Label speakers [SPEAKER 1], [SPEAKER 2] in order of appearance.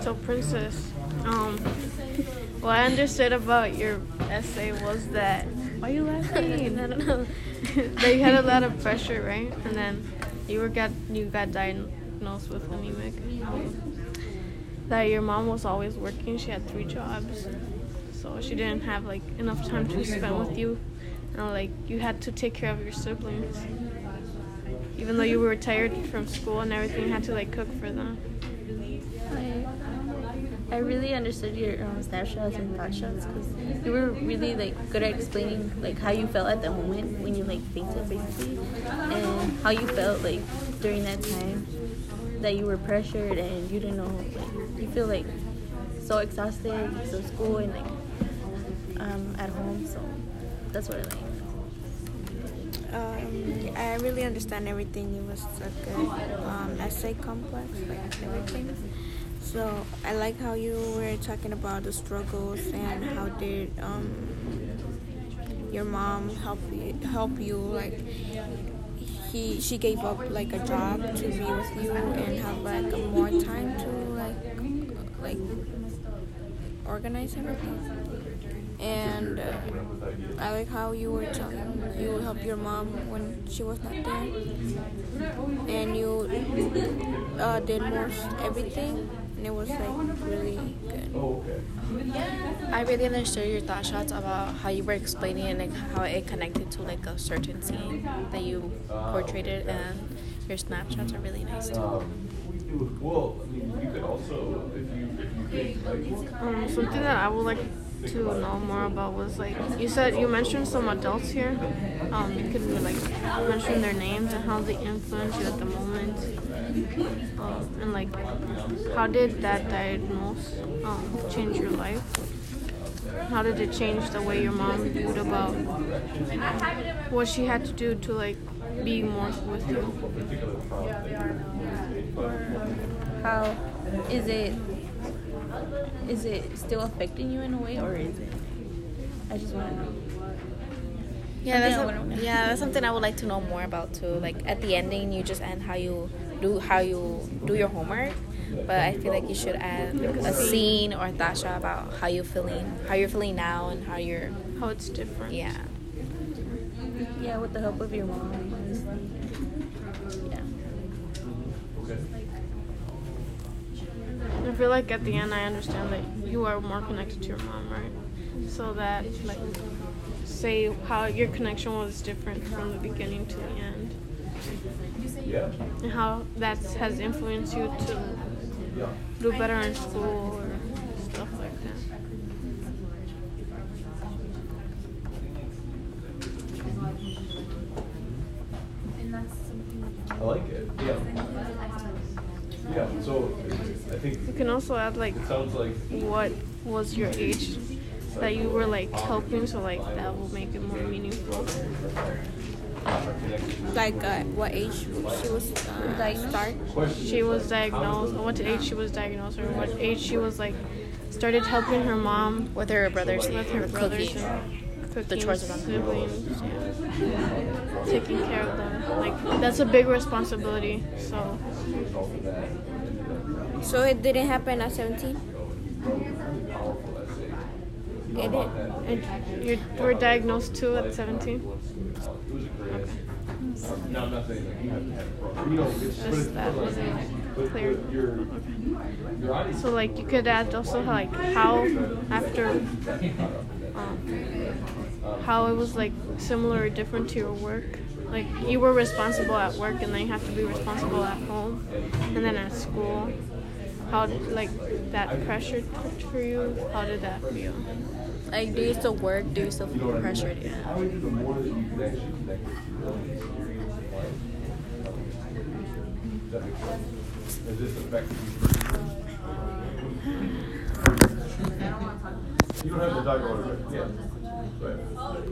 [SPEAKER 1] So, Princess, um, what I understood about your essay was that why are you laughing?
[SPEAKER 2] I don't know.
[SPEAKER 1] that you had a lot of pressure, right? And then you were got you got diagnosed with anemic. That your mom was always working. She had three jobs, so she didn't have like enough time to spend with you. And like you had to take care of your siblings, even though you were tired from school and everything. You had to like cook for them.
[SPEAKER 2] I, really understood your um, snapshots and thought shots because you were really like good at explaining like how you felt at the moment when you like fainted basically, and how you felt like during that time that you were pressured and you didn't know like you feel like so exhausted so school and like um, at home so that's what I like.
[SPEAKER 3] Um, I really understand everything. It was a good um, essay complex, like everything. So I like how you were talking about the struggles and how did um, your mom help you help you like he she gave up like a job to be with you and have like more time to like like organize everything. And uh, I like how you were telling you would help your mom when she was not there, and you uh, did most everything, and it was like really good.
[SPEAKER 4] Oh, I really understood your thought shots about how you were explaining and like how it connected to like a certain scene that you portrayed it, and your snapshots are really nice too.
[SPEAKER 5] Um, Well, I mean, you could also, if you, if you think like,
[SPEAKER 1] Um, something that I would like to know more about was like you said you mentioned some adults here. Um, you could like mention their names and how they influence you at the moment. Um, and like how did that diagnose um, change your life? How did it change the way your mom viewed about what she had to do to like be more with you?
[SPEAKER 2] How is it? Is it still affecting you in a way, or is it? I just want to know.
[SPEAKER 4] Yeah, that's
[SPEAKER 2] Something I
[SPEAKER 4] a,
[SPEAKER 2] wanna
[SPEAKER 4] yeah, that's something I would like to know more about too. Like at the ending, you just end how you do how you do your homework, but I feel like you should add a scene or a thought shot about how you're feeling, how you're feeling now, and how you're
[SPEAKER 1] How it's different?
[SPEAKER 4] yeah.
[SPEAKER 2] Yeah, with the help of your mom. honestly. Yeah.
[SPEAKER 1] I feel like at the end, I understand that you are more connected to your mom, right? So that, like, say how your connection was different from the beginning to the end,
[SPEAKER 5] yeah.
[SPEAKER 1] and how that has influenced you to do better in school or stuff like that.
[SPEAKER 5] I like it, yeah. Yeah, so I think
[SPEAKER 1] You can also add like
[SPEAKER 5] it sounds like,
[SPEAKER 1] what was your age that you were like helping, so like that will make it more meaningful.
[SPEAKER 3] Like uh, what age she was uh,
[SPEAKER 2] Diagnosed?
[SPEAKER 3] start?
[SPEAKER 1] She was diagnosed, what age she was diagnosed, or what age she was like started helping her mom
[SPEAKER 4] With her brothers,
[SPEAKER 1] with her
[SPEAKER 4] with
[SPEAKER 1] brothers
[SPEAKER 4] cooking.
[SPEAKER 1] and cooking,
[SPEAKER 4] The chores around the
[SPEAKER 1] siblings, yeah. taking care of them. Like that's a big responsibility. So
[SPEAKER 3] So it didn't happen at 17? It did.
[SPEAKER 1] and you were diagnosed too at 17.
[SPEAKER 5] no, I'm not saying like you have to have, a problem. you know, it's, but
[SPEAKER 1] Just that wasn't clear.
[SPEAKER 5] but your, your audience.
[SPEAKER 1] So like you could add also like how after um, how it was like similar or different to your work. Like you were responsible at work and then you have to be responsible at home and then at school. How did like that pressure for you? How did that feel?
[SPEAKER 4] Like, do you still work? Do you still feel pressured? Yeah.
[SPEAKER 5] How is it the more you can actually connect with your audience? Does that make sense? Does this affect you? You don't have to talk about right? Yeah. Right.